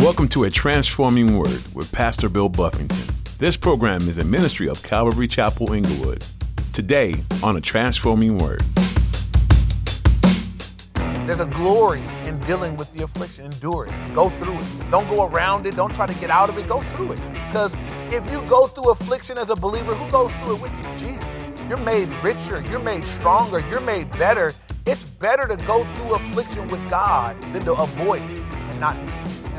Welcome to A Transforming Word with Pastor Bill Buffington. This program is a ministry of Calvary Chapel Inglewood. Today on A Transforming Word. There's a glory in dealing with the affliction. Endure it. Go through it. Don't go around it. Don't try to get out of it. Go through it. Because if you go through affliction as a believer, who goes through it with you? Jesus. You're made richer. You're made stronger. You're made better. It's better to go through affliction with God than to avoid it and not.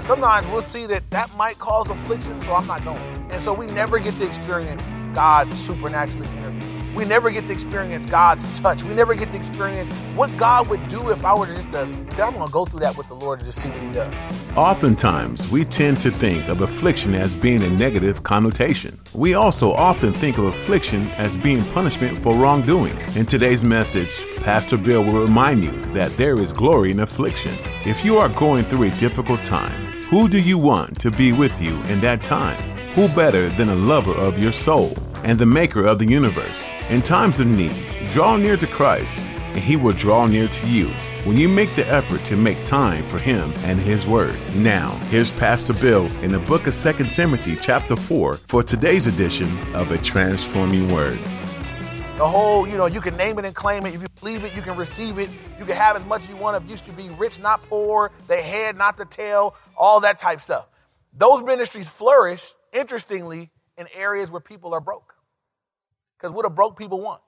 And sometimes we'll see that that might cause affliction, so I'm not going. And so we never get to experience God's supernaturally intervene. We never get to experience God's touch. We never get to experience what God would do if I were to just uh, to, I'm going to go through that with the Lord and just see what He does. Oftentimes, we tend to think of affliction as being a negative connotation. We also often think of affliction as being punishment for wrongdoing. In today's message, Pastor Bill will remind you that there is glory in affliction. If you are going through a difficult time, who do you want to be with you in that time? Who better than a lover of your soul and the maker of the universe? In times of need, draw near to Christ, and he will draw near to you when you make the effort to make time for him and his word. Now, here's Pastor Bill in the book of 2 Timothy chapter 4 for today's edition of A Transforming Word. The whole, you know, you can name it and claim it. If you believe it, you can receive it. You can have as much as you want. If you should be rich, not poor, the head, not the tail, all that type stuff. Those ministries flourish, interestingly, in areas where people are broke. Because what do broke people want?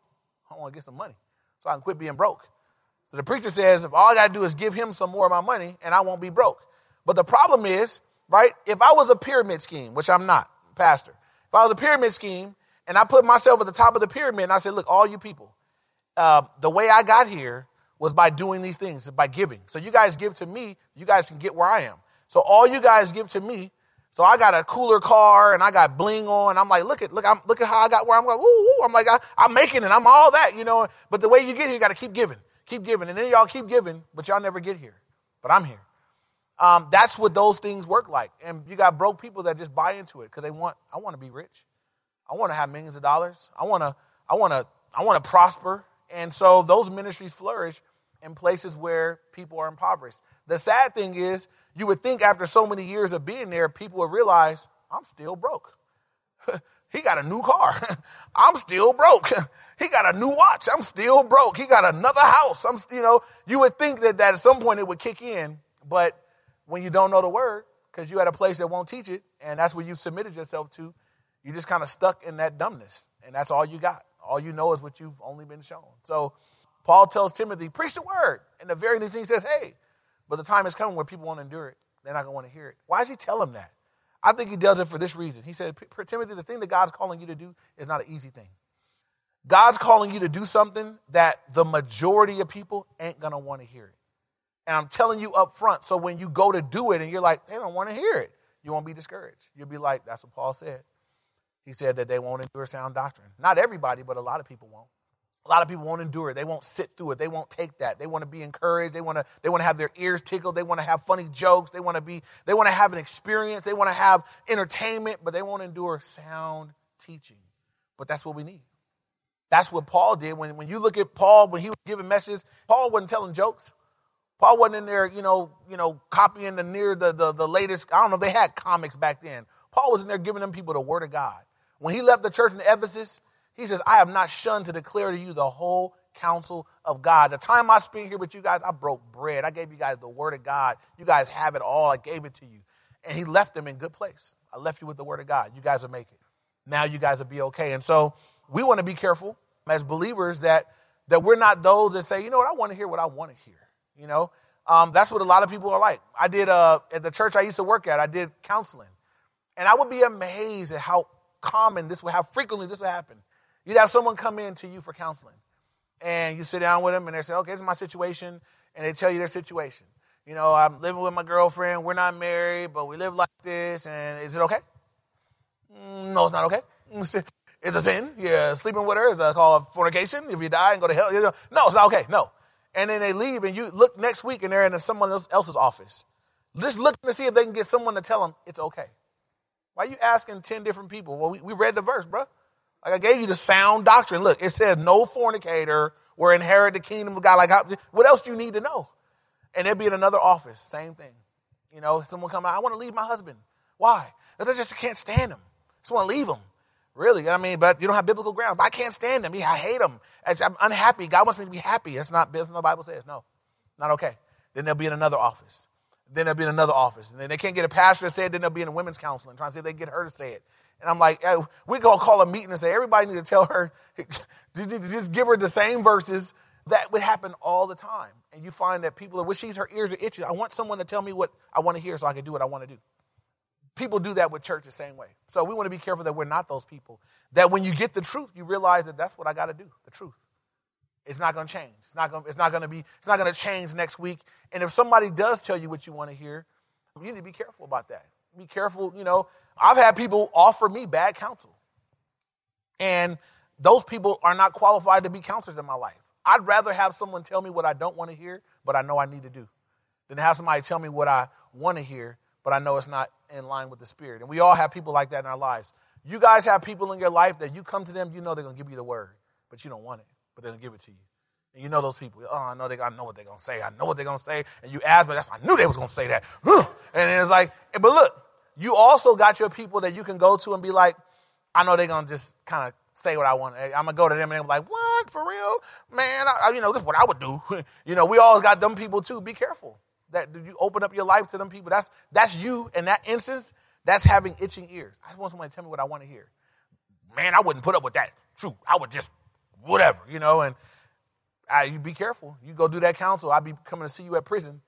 I want to get some money so I can quit being broke. So the preacher says, if all I got to do is give him some more of my money and I won't be broke. But the problem is, right, if I was a pyramid scheme, which I'm not, pastor, if I was a pyramid scheme and I put myself at the top of the pyramid and I said, look, all you people, uh, the way I got here was by doing these things, by giving. So you guys give to me, you guys can get where I am. So all you guys give to me. So I got a cooler car and I got bling on. I'm like, look at look, I'm look at how I got where I'm going. Woo, woo. I'm like, I, I'm making it. I'm all that, you know. But the way you get here, you got to keep giving, keep giving, and then y'all keep giving, but y'all never get here. But I'm here. Um, that's what those things work like. And you got broke people that just buy into it because they want. I want to be rich. I want to have millions of dollars. I want to. I want to. I want to prosper. And so those ministries flourish in places where people are impoverished. The sad thing is, you would think after so many years of being there, people would realize, I'm still broke. he got a new car. I'm still broke. he got a new watch. I'm still broke. He got another house. I'm, you know, you would think that, that at some point it would kick in, but when you don't know the word, because you at a place that won't teach it, and that's where you submitted yourself to, you just kind of stuck in that dumbness, and that's all you got. All you know is what you've only been shown. So Paul tells Timothy, preach the word. And the very next thing he says, hey, but the time is coming where people won't endure it. They're not going to want to hear it. Why does he tell him that? I think he does it for this reason. He said, Timothy, the thing that God's calling you to do is not an easy thing. God's calling you to do something that the majority of people ain't going to want to hear it. And I'm telling you up front, so when you go to do it and you're like, they don't want to hear it, you won't be discouraged. You'll be like, that's what Paul said. He said that they won't endure sound doctrine. Not everybody, but a lot of people won't. A lot of people won't endure it. They won't sit through it. They won't take that. They want to be encouraged. They want to, they want to have their ears tickled. They want to have funny jokes. They want to be, they want to have an experience. They want to have entertainment, but they won't endure sound teaching. But that's what we need. That's what Paul did. When, when you look at Paul, when he was giving messages, Paul wasn't telling jokes. Paul wasn't in there, you know, you know, copying the near the, the, the latest. I don't know, they had comics back then. Paul was in there giving them people the word of God. When he left the church in Ephesus, he says, I have not shunned to declare to you the whole counsel of God. The time I spent here with you guys, I broke bread. I gave you guys the word of God. You guys have it all. I gave it to you. And he left them in good place. I left you with the word of God. You guys will make it. Now you guys will be okay. And so we want to be careful as believers that that we're not those that say, you know what, I want to hear what I want to hear. You know, um, that's what a lot of people are like. I did uh, at the church I used to work at. I did counseling, and I would be amazed at how common this would, how frequently this would happen. You'd have someone come in to you for counseling, and you sit down with them, and they say, "Okay, this is my situation," and they tell you their situation. You know, I'm living with my girlfriend. We're not married, but we live like this. And is it okay? Mm, no, it's not okay. It's a sin. You're sleeping with her. It's called fornication. If you die and go to hell, no, it's not okay. No. And then they leave, and you look next week, and they're in someone else's office, just looking to see if they can get someone to tell them it's okay. Why are you asking ten different people? Well, we, we read the verse, bro. Like I gave you the sound doctrine. Look, it says no fornicator will inherit the kingdom of God. Like, how, what else do you need to know? And they'd be in another office, same thing. You know, someone come out, I want to leave my husband. Why? Because I just can't stand him. I just want to leave him. Really? I mean, but you don't have biblical grounds. But I can't stand him. I hate him. I'm unhappy. God wants me to be happy. That's not what the Bible says. No, not okay. Then they'll be in another office. Then they'll be another office. And then they can't get a pastor to say it. Then they'll be in a women's counseling trying to see if they get her to say it. And I'm like, hey, we go call a meeting and say, everybody need to tell her, just give her the same verses. That would happen all the time. And you find that people, when she's, her ears are itching. I want someone to tell me what I want to hear so I can do what I want to do. People do that with church the same way. So we want to be careful that we're not those people. That when you get the truth, you realize that that's what I got to do, the truth. It's not going to change. It's not going. It's not going to be. It's not going to change next week. And if somebody does tell you what you want to hear, you need to be careful about that. Be careful. You know, I've had people offer me bad counsel, and those people are not qualified to be counselors in my life. I'd rather have someone tell me what I don't want to hear, but I know I need to do, than have somebody tell me what I want to hear, but I know it's not in line with the Spirit. And we all have people like that in our lives. You guys have people in your life that you come to them, you know they're going to give you the word, but you don't want it, but to give it to you. And you know those people. Oh, I know they. I know what they're gonna say. I know what they're gonna say. And you ask, but that's I knew they was gonna say that. And it's like, but look, you also got your people that you can go to and be like, I know they're gonna just kind of say what I want. I'm gonna go to them and they're like, what for real, man? I, you know, this is what I would do. you know, we all got them people too. Be careful that you open up your life to them people. That's that's you in that instance. That's having itching ears. I just want somebody to tell me what I want to hear. Man, I wouldn't put up with that. True, I would just whatever, you know. And I, you be careful. You go do that counsel. I'll be coming to see you at prison.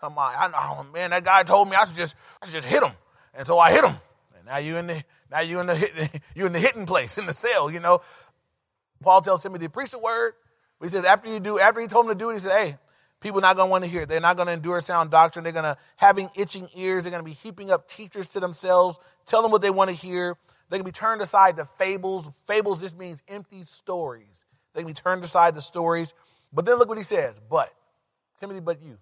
Come on, I know, oh, man. That guy told me I should just I should just hit him, and so I hit him. And now you in the now you in the you in the hitting place in the cell. You know, Paul tells Timothy to preach the word. He says after you do after he told him to do it, he said, hey. People not going to want to hear it. They're not going to endure sound doctrine. They're going to having itching ears. They're going to be heaping up teachers to themselves. Tell them what they want to hear. They can be turned aside to fables. Fables just means empty stories. They can be turned aside to stories. But then look what he says. But, Timothy, but you.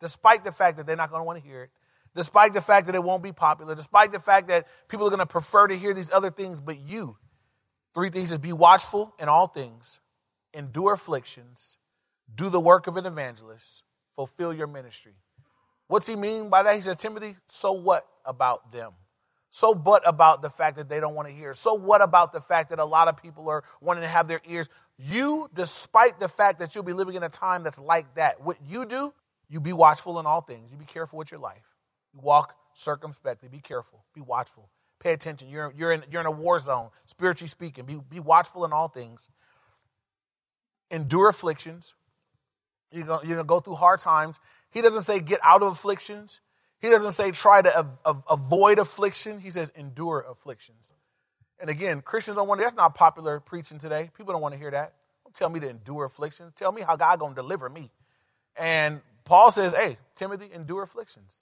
Despite the fact that they're not going to want to hear it, despite the fact that it won't be popular, despite the fact that people are going to prefer to hear these other things, but you. Three things is be watchful in all things, endure afflictions, do the work of an evangelist, fulfill your ministry. What's he mean by that? He says, Timothy, so what about them? So what about the fact that they don't want to hear? So what about the fact that a lot of people are wanting to have their ears? You, despite the fact that you'll be living in a time that's like that, what you do, you be watchful in all things. You be careful with your life. You walk circumspectly. Be careful. Be watchful. Pay attention. You're, you're, in, you're in a war zone, spiritually speaking. Be, be watchful in all things. Endure afflictions. You're going to go through hard times. He doesn't say get out of afflictions. He doesn't say try to av- av- avoid affliction. He says endure afflictions. And again, Christians don't want to, that's not popular preaching today. People don't want to hear that. Don't tell me to endure afflictions. Tell me how God going to deliver me. And Paul says, hey, Timothy, endure afflictions.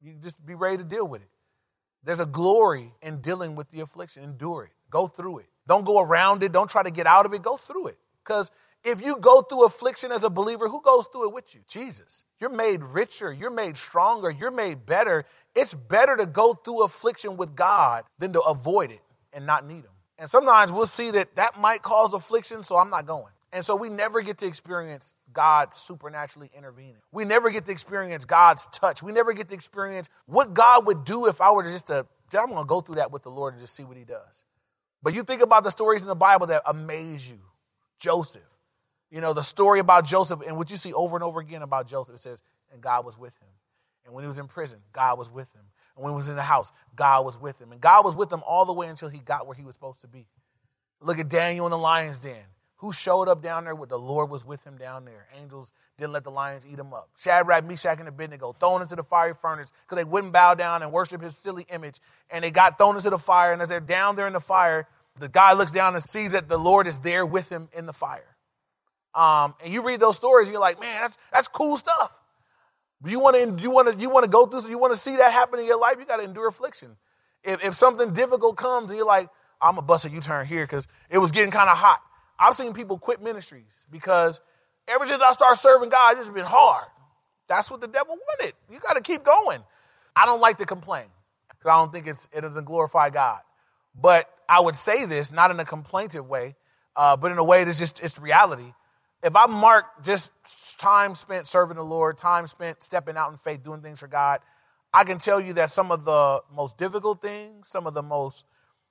You just be ready to deal with it. There's a glory in dealing with the affliction. Endure it. Go through it. Don't go around it. Don't try to get out of it. Go through it. Because if you go through affliction as a believer, who goes through it with you? Jesus. You're made richer, you're made stronger, you're made better. It's better to go through affliction with God than to avoid it and not need Him. And sometimes we'll see that that might cause affliction, so I'm not going. And so we never get to experience God supernaturally intervening. We never get to experience God's touch. We never get to experience what God would do if I were to just to, I'm going to go through that with the Lord and just see what He does. But you think about the stories in the Bible that amaze you. Joseph, you know, the story about Joseph and what you see over and over again about Joseph, it says, and God was with him. And when he was in prison, God was with him. And when he was in the house, God was with him. And God was with him all the way until he got where he was supposed to be. Look at Daniel in the lion's den. Who showed up down there with the Lord was with him down there. Angels didn't let the lions eat him up. Shadrach, Meshach, and Abednego thrown into the fiery furnace because they wouldn't bow down and worship his silly image. And they got thrown into the fire. And as they're down there in the fire, the guy looks down and sees that the Lord is there with him in the fire. Um, and you read those stories, and you're like, man, that's that's cool stuff. You want to you want to you want to go through, so you want to see that happen in your life. You got to endure affliction. If, if something difficult comes, and you're like, I'm a bust a U-turn here because it was getting kind of hot. I've seen people quit ministries because ever since I started serving God, it's been hard. That's what the devil wanted. You got to keep going. I don't like to complain because I don't think it's it doesn't glorify God. But I would say this not in a complaintive way, uh, but in a way that's just it's reality if I mark just time spent serving the Lord, time spent stepping out in faith, doing things for God, I can tell you that some of the most difficult things, some of the most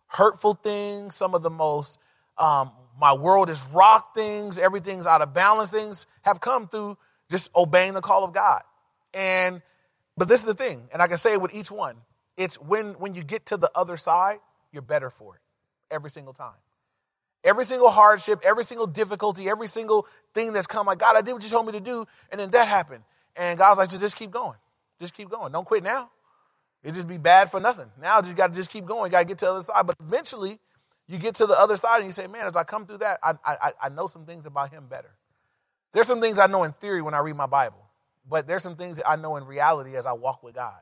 hurtful things, some of the most um, my world is rocked things, everything's out of balance things have come through just obeying the call of God. And but this is the thing, and I can say it with each one. It's when when you get to the other side, you're better for it every single time. Every single hardship, every single difficulty, every single thing that's come, like, God, I did what you told me to do, and then that happened. And God's like, just keep going. Just keep going. Don't quit now. It'd just be bad for nothing. Now you got to just keep going. Got to get to the other side. But eventually, you get to the other side and you say, man, as I come through that, I, I, I know some things about him better. There's some things I know in theory when I read my Bible, but there's some things that I know in reality as I walk with God.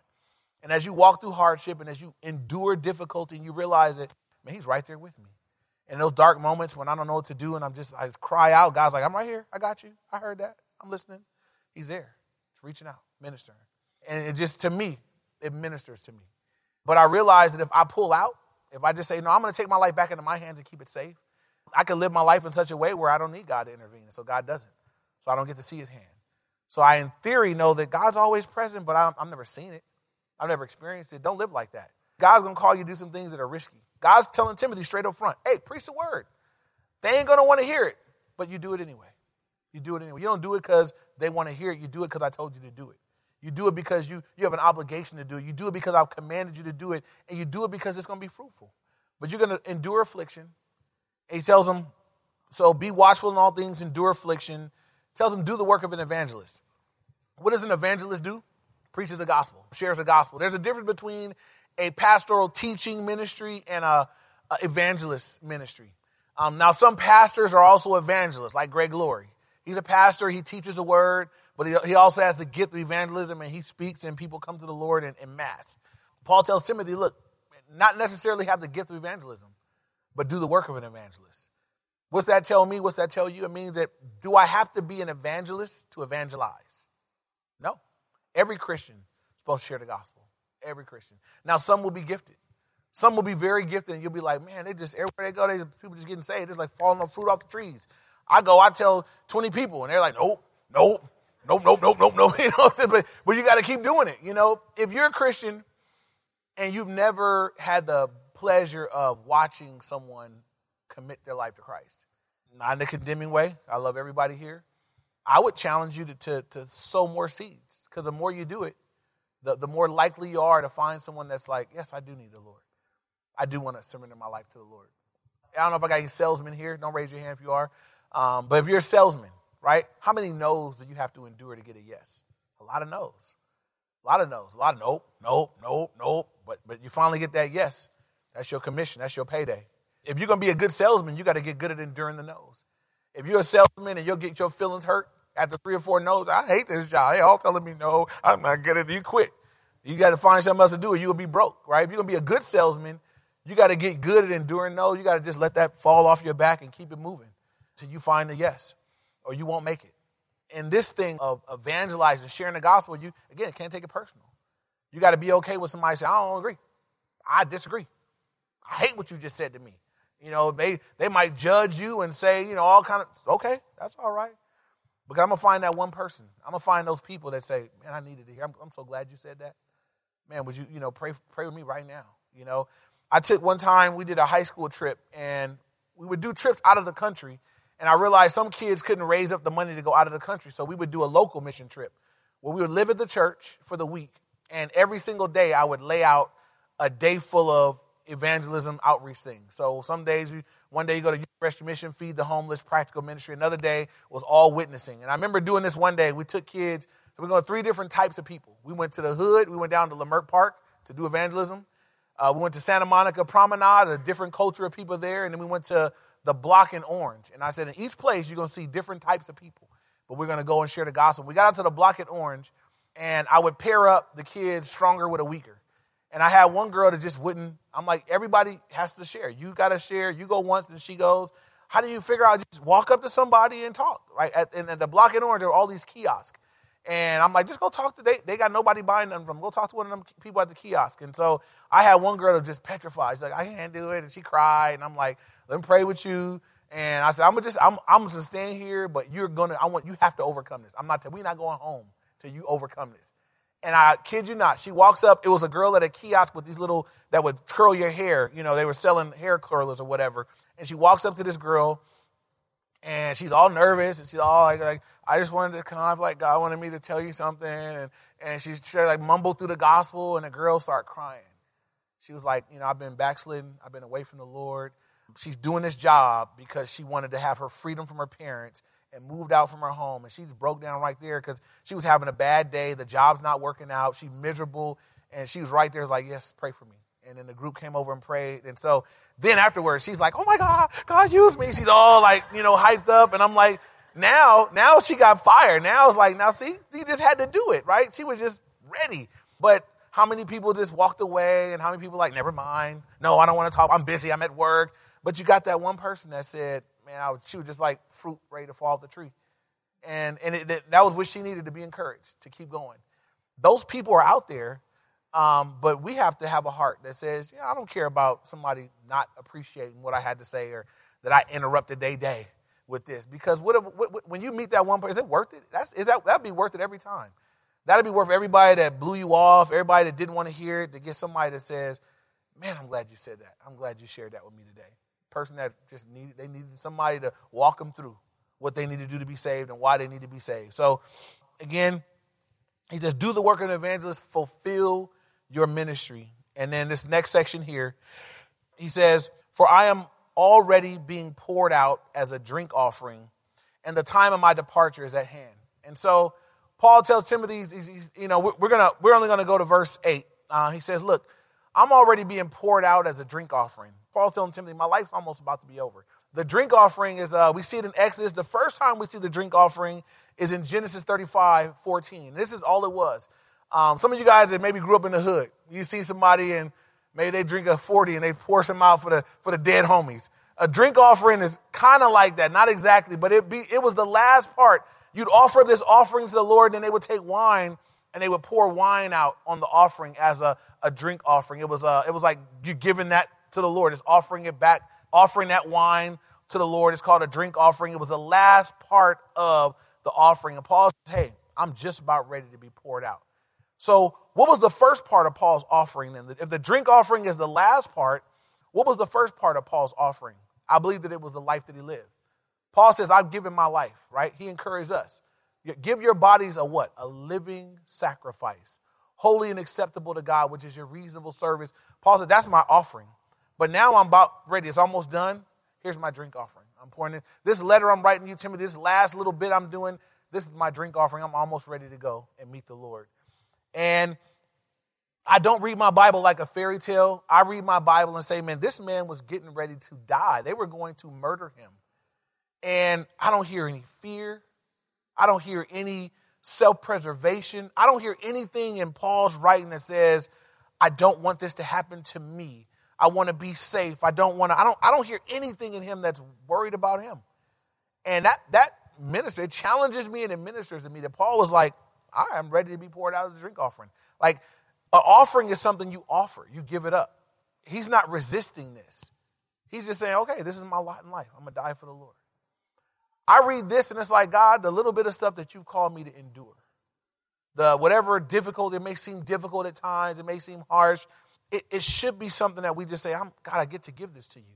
And as you walk through hardship and as you endure difficulty and you realize that, man, he's right there with me. In those dark moments when I don't know what to do and I'm just, I cry out, God's like, I'm right here. I got you. I heard that. I'm listening. He's there. He's reaching out, ministering. And it just, to me, it ministers to me. But I realize that if I pull out, if I just say, no, I'm going to take my life back into my hands and keep it safe, I can live my life in such a way where I don't need God to intervene. So God doesn't. So I don't get to see his hand. So I, in theory, know that God's always present, but i have never seen it. I've never experienced it. Don't live like that. God's going to call you to do some things that are risky. God's telling Timothy straight up front, hey, preach the word. They ain't going to want to hear it, but you do it anyway. You do it anyway. You don't do it because they want to hear it. You do it because I told you to do it. You do it because you, you have an obligation to do it. You do it because I've commanded you to do it. And you do it because it's going to be fruitful. But you're going to endure affliction. And he tells them, so be watchful in all things, endure affliction. Tells them, do the work of an evangelist. What does an evangelist do? Preaches the gospel, shares the gospel. There's a difference between a pastoral teaching ministry and a, a evangelist ministry. Um, now, some pastors are also evangelists, like Greg Laurie. He's a pastor, he teaches the word, but he, he also has the gift of evangelism and he speaks and people come to the Lord in, in mass. Paul tells Timothy, look, not necessarily have the gift of evangelism, but do the work of an evangelist. What's that tell me? What's that tell you? It means that do I have to be an evangelist to evangelize? No. Every Christian is supposed to share the gospel. Every Christian. Now, some will be gifted. Some will be very gifted, and you'll be like, man, they just, everywhere they go, they, people just getting saved. They're like falling off fruit off the trees. I go, I tell 20 people, and they're like, nope, nope, nope, nope, nope, nope, nope. You know, but, but you got to keep doing it. You know, if you're a Christian and you've never had the pleasure of watching someone commit their life to Christ, not in a condemning way, I love everybody here. I would challenge you to, to, to sow more seeds because the more you do it, the, the more likely you are to find someone that's like, yes, I do need the Lord. I do want to surrender my life to the Lord. I don't know if I got any salesmen here. Don't raise your hand if you are. Um, but if you're a salesman, right? How many no's do you have to endure to get a yes? A lot of no's. A lot of no's. A lot of nope, nope, nope, nope. But but you finally get that yes. That's your commission. That's your payday. If you're gonna be a good salesman, you got to get good at enduring the no's. If you're a salesman and you'll get your feelings hurt after three or four no's, I hate this job. They all telling me no. I'm not good at it. You quit. You got to find something else to do, or you'll be broke, right? If you're gonna be a good salesman, you got to get good at enduring no. You got to just let that fall off your back and keep it moving till you find a yes or you won't make it. And this thing of evangelizing, sharing the gospel, you again can't take it personal. You got to be okay with somebody saying, "I don't agree. I disagree. I hate what you just said to me." You know, they they might judge you and say, you know, all kind of okay, that's all right. Because I'm gonna find that one person. I'm gonna find those people that say, "Man, I needed to hear. I'm, I'm so glad you said that." Man, would you, you know, pray pray with me right now? You know, I took one time. We did a high school trip, and we would do trips out of the country and I realized some kids couldn't raise up the money to go out of the country. So we would do a local mission trip where we would live at the church for the week. And every single day I would lay out a day full of evangelism outreach things. So some days, we, one day you go to Youth Rescue Mission, feed the homeless, practical ministry. Another day was all witnessing. And I remember doing this one day. We took kids, so we go to three different types of people. We went to the hood, we went down to Leimert Park to do evangelism. Uh, we went to Santa Monica Promenade, a different culture of people there. And then we went to the block in orange. And I said, in each place, you're going to see different types of people. But we're going to go and share the gospel. We got out to the block in orange, and I would pair up the kids stronger with a weaker. And I had one girl that just wouldn't. I'm like, everybody has to share. You got to share. You go once, and she goes. How do you figure out? Just walk up to somebody and talk, right? At, and at the block in orange, there are all these kiosks. And I'm like, just go talk to they. They got nobody buying them from. Go talk to one of them people at the kiosk. And so I had one girl that just petrified. She's like, I can't do it, and she cried. And I'm like, let me pray with you. And I said, I'm just, I'm, I'm gonna stand here, but you're gonna, I want, you have to overcome this. I'm not, we're not going home till you overcome this. And I kid you not, she walks up. It was a girl at a kiosk with these little that would curl your hair. You know, they were selling hair curlers or whatever. And she walks up to this girl, and she's all nervous, and she's all like, like I just wanted to come, like God wanted me to tell you something, and and she like mumbled through the gospel, and the girl started crying. She was like, you know, I've been backslidden, I've been away from the Lord. She's doing this job because she wanted to have her freedom from her parents and moved out from her home. And she broke down right there because she was having a bad day. The job's not working out. She's miserable. And she was right there, was like, Yes, pray for me. And then the group came over and prayed. And so then afterwards, she's like, Oh my God, God used me. She's all like, you know, hyped up. And I'm like, now, now she got fired. Now it's like, now see, you just had to do it, right? She was just ready. But how many people just walked away and how many people like, never mind. No, I don't want to talk. I'm busy. I'm at work. But you got that one person that said, man, I would she was just like fruit ready to fall off the tree. And, and it, that was what she needed to be encouraged to keep going. Those people are out there, um, but we have to have a heart that says, yeah, I don't care about somebody not appreciating what I had to say or that I interrupted their day with this. Because what, what, when you meet that one person, is it worth it? That's, is that, that'd be worth it every time. That'd be worth everybody that blew you off, everybody that didn't want to hear it, to get somebody that says, man, I'm glad you said that. I'm glad you shared that with me today person that just needed they needed somebody to walk them through what they need to do to be saved and why they need to be saved. So again, he says, do the work of an evangelist, fulfill your ministry. And then this next section here, he says, For I am already being poured out as a drink offering, and the time of my departure is at hand. And so Paul tells Timothy, he's, he's, you know, we're, gonna we're only gonna go to verse eight. Uh, he says, Look, I'm already being poured out as a drink offering. Paul's telling Timothy, my life's almost about to be over. The drink offering is, uh, we see it in Exodus. The first time we see the drink offering is in Genesis 35, 14. This is all it was. Um, some of you guys that maybe grew up in the hood, you see somebody and maybe they drink a 40 and they pour some out for the, for the dead homies. A drink offering is kind of like that, not exactly, but it, be, it was the last part. You'd offer this offering to the Lord, and they would take wine and they would pour wine out on the offering as a, a drink offering. It was, uh, it was like you're giving that to the Lord. It's offering it back, offering that wine to the Lord. It's called a drink offering. It was the last part of the offering. And Paul says, Hey, I'm just about ready to be poured out. So, what was the first part of Paul's offering then? If the drink offering is the last part, what was the first part of Paul's offering? I believe that it was the life that he lived. Paul says, I've given my life, right? He encouraged us. Give your bodies a what? A living sacrifice, holy and acceptable to God, which is your reasonable service. Paul said, That's my offering. But now I'm about ready. It's almost done. Here's my drink offering. I'm pouring in. This letter I'm writing you, Timothy, this last little bit I'm doing, this is my drink offering. I'm almost ready to go and meet the Lord. And I don't read my Bible like a fairy tale. I read my Bible and say, man, this man was getting ready to die. They were going to murder him. And I don't hear any fear. I don't hear any self preservation. I don't hear anything in Paul's writing that says, I don't want this to happen to me. I want to be safe. I don't want to, I don't, I don't hear anything in him that's worried about him. And that, that minister, it challenges me and it ministers to me that Paul was like, I am ready to be poured out as a drink offering. Like, an offering is something you offer, you give it up. He's not resisting this. He's just saying, okay, this is my lot in life. I'm to die for the Lord. I read this and it's like, God, the little bit of stuff that you've called me to endure, the whatever difficult, it may seem difficult at times, it may seem harsh, it, it should be something that we just say, I'm, God, I get to give this to you.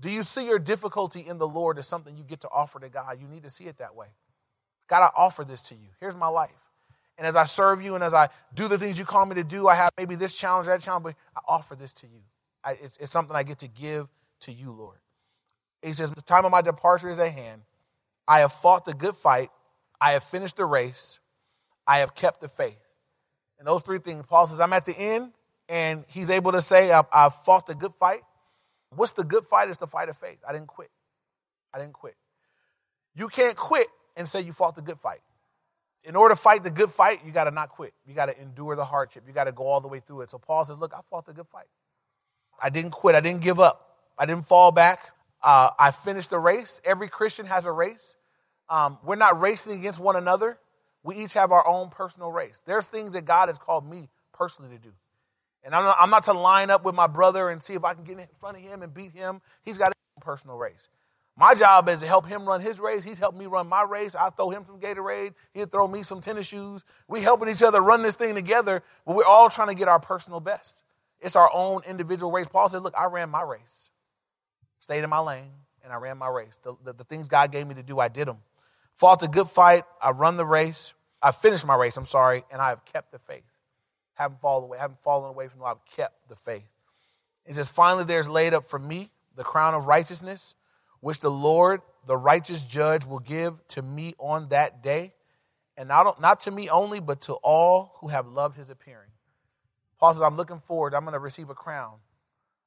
Do you see your difficulty in the Lord as something you get to offer to God? You need to see it that way. God, I offer this to you. Here's my life. And as I serve you and as I do the things you call me to do, I have maybe this challenge, that challenge, but I offer this to you. I, it's, it's something I get to give to you, Lord. He says, The time of my departure is at hand. I have fought the good fight. I have finished the race. I have kept the faith. And those three things, Paul says, I'm at the end and he's able to say, I've, I've fought the good fight. What's the good fight? It's the fight of faith. I didn't quit. I didn't quit. You can't quit and say you fought the good fight. In order to fight the good fight, you got to not quit. You got to endure the hardship. You got to go all the way through it. So Paul says, Look, I fought the good fight. I didn't quit. I didn't give up. I didn't fall back. Uh, I finished the race. Every Christian has a race. Um, we're not racing against one another. We each have our own personal race. There's things that God has called me personally to do. And I'm not, I'm not, to line up with my brother and see if I can get in front of him and beat him. He's got a personal race. My job is to help him run his race. He's helping me run my race. I throw him some Gatorade. He'll throw me some tennis shoes. We helping each other run this thing together, but we're all trying to get our personal best. It's our own individual race. Paul said, Look, I ran my race, stayed in my lane, and I ran my race. The, the, the things God gave me to do, I did them. Fought the good fight. I run the race. I finished my race, I'm sorry, and I have kept the faith. Haven't fallen away, haven't fallen away from the I've kept the faith. It says, Finally, there's laid up for me the crown of righteousness which the Lord, the righteous judge, will give to me on that day, and not, not to me only, but to all who have loved his appearing. Paul says, I'm looking forward. I'm going to receive a crown,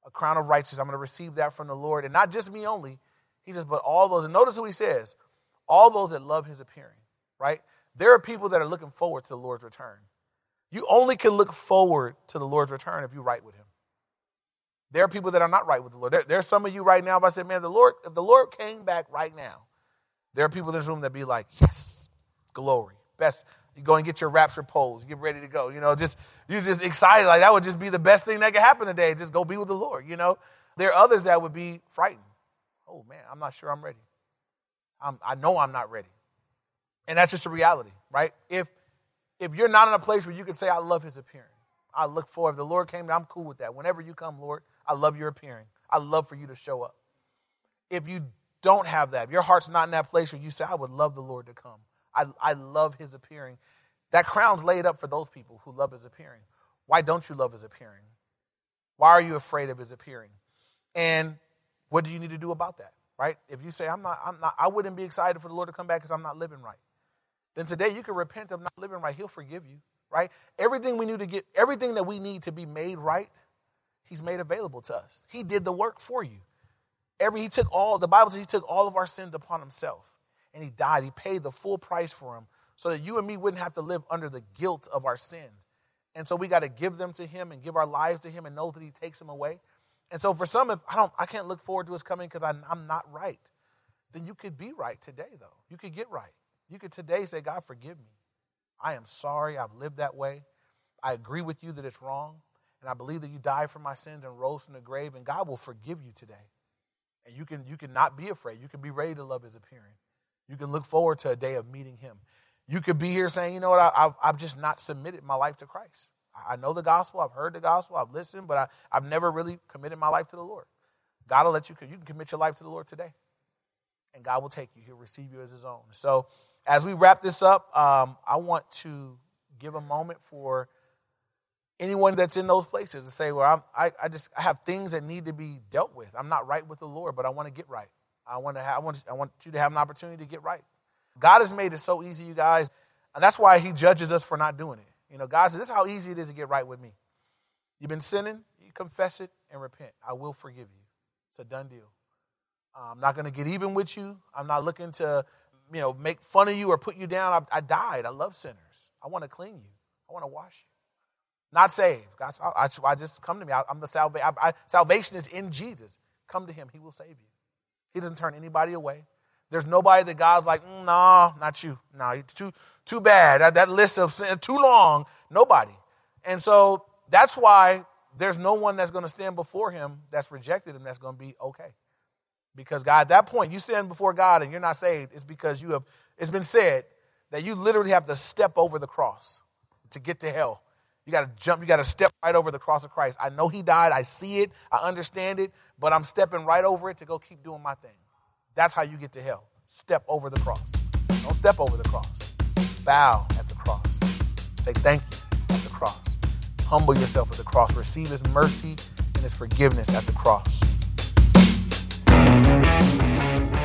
a crown of righteousness. I'm going to receive that from the Lord, and not just me only. He says, but all those, and notice who he says, all those that love his appearing, right? There are people that are looking forward to the Lord's return. You only can look forward to the Lord's return if you right with him. There are people that are not right with the Lord. There, there are some of you right now, if I said, man, the Lord, if the Lord came back right now, there are people in this room that be like, yes, glory, best. You go and get your rapture pose, get ready to go. You know, just you're just excited. Like that would just be the best thing that could happen today. Just go be with the Lord. You know, there are others that would be frightened. Oh man, I'm not sure I'm ready. I'm, I know I'm not ready, and that's just a reality, right? If if you're not in a place where you can say, I love His appearance, I look forward. If the Lord came, I'm cool with that. Whenever you come, Lord, I love your appearing. I love for you to show up. If you don't have that, if your heart's not in that place where you say, I would love the Lord to come. I, I love his appearing. That crown's laid up for those people who love his appearing. Why don't you love his appearing? Why are you afraid of his appearing? And what do you need to do about that? Right? If you say, I'm not, I'm not, I wouldn't be excited for the Lord to come back because I'm not living right. Then today you can repent of not living right. He'll forgive you. Right? Everything we need to get, everything that we need to be made right He's made available to us. He did the work for you. Every he took all the Bible says he took all of our sins upon himself and he died. He paid the full price for them so that you and me wouldn't have to live under the guilt of our sins. And so we got to give them to him and give our lives to him and know that he takes them away. And so for some, if I don't, I can't look forward to his coming because I'm not right. Then you could be right today, though. You could get right. You could today say, God, forgive me. I am sorry. I've lived that way. I agree with you that it's wrong. And I believe that you died for my sins and rose from the grave, and God will forgive you today. And you can, you can not be afraid. You can be ready to love his appearing. You can look forward to a day of meeting him. You could be here saying, you know what, I, have just not submitted my life to Christ. I know the gospel, I've heard the gospel, I've listened, but I, I've never really committed my life to the Lord. God will let you, you can commit your life to the Lord today. And God will take you, He'll receive you as His own. So as we wrap this up, um, I want to give a moment for anyone that's in those places to say, well, I, I just I have things that need to be dealt with. I'm not right with the Lord, but I want to get right. I want to have, I want, I want you to have an opportunity to get right. God has made it so easy, you guys, and that's why He judges us for not doing it. You know, God says, "This is how easy it is to get right with me. You've been sinning, you confess it and repent. I will forgive you. It's a done deal. I'm not going to get even with you. I'm not looking to, you know, make fun of you or put you down. I, I died. I love sinners. I want to clean you. I want to wash you. Not saved. God, I, I, just come to me. I, am the salvation. salvation is in Jesus. Come to Him. He will save you. He doesn't turn anybody away. There's nobody that God's like, mm, nah, not you. No, nah, too too bad. That, that list of too long. Nobody. And so that's why there's no one that's going to stand before Him that's rejected Him that's going to be okay. Because God, at that point, you stand before God and you're not saved. It's because you have. It's been said that you literally have to step over the cross to get to hell. You got to jump, you got to step right over the cross of Christ. I know he died, I see it, I understand it, but I'm stepping right over it to go keep doing my thing. That's how you get to hell. Step over the cross. Don't step over the cross. Bow at the cross. Say thank you at the cross. Humble yourself at the cross. Receive his mercy and his forgiveness at the cross.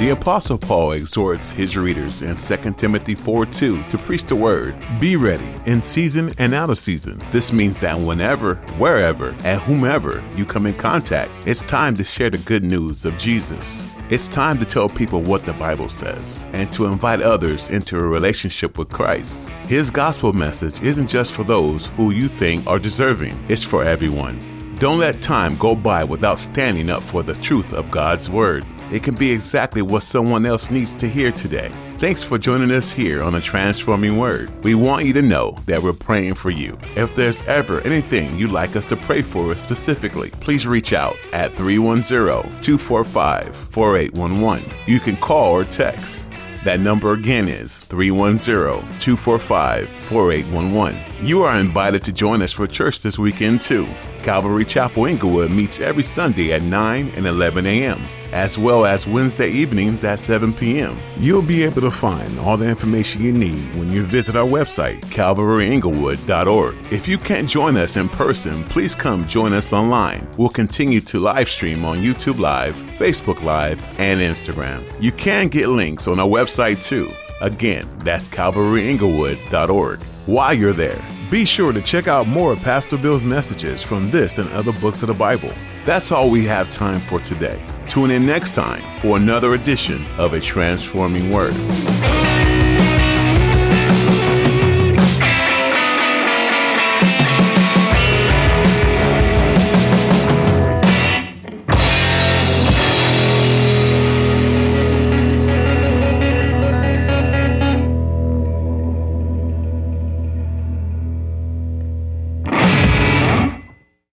The Apostle Paul exhorts his readers in 2 Timothy 4 2 to preach the word. Be ready in season and out of season. This means that whenever, wherever, and whomever you come in contact, it's time to share the good news of Jesus. It's time to tell people what the Bible says and to invite others into a relationship with Christ. His gospel message isn't just for those who you think are deserving, it's for everyone. Don't let time go by without standing up for the truth of God's Word. It can be exactly what someone else needs to hear today. Thanks for joining us here on the Transforming Word. We want you to know that we're praying for you. If there's ever anything you'd like us to pray for specifically, please reach out at 310 245 4811. You can call or text. That number again is 310 245 4811. You are invited to join us for church this weekend too. Calvary Chapel Inglewood meets every Sunday at 9 and 11 a.m., as well as Wednesday evenings at 7 p.m. You'll be able to find all the information you need when you visit our website, calvaryinglewood.org. If you can't join us in person, please come join us online. We'll continue to live stream on YouTube Live, Facebook Live, and Instagram. You can get links on our website too. Again, that's calvaryinglewood.org. While you're there, be sure to check out more of Pastor Bill's messages from this and other books of the Bible. That's all we have time for today. Tune in next time for another edition of A Transforming Word.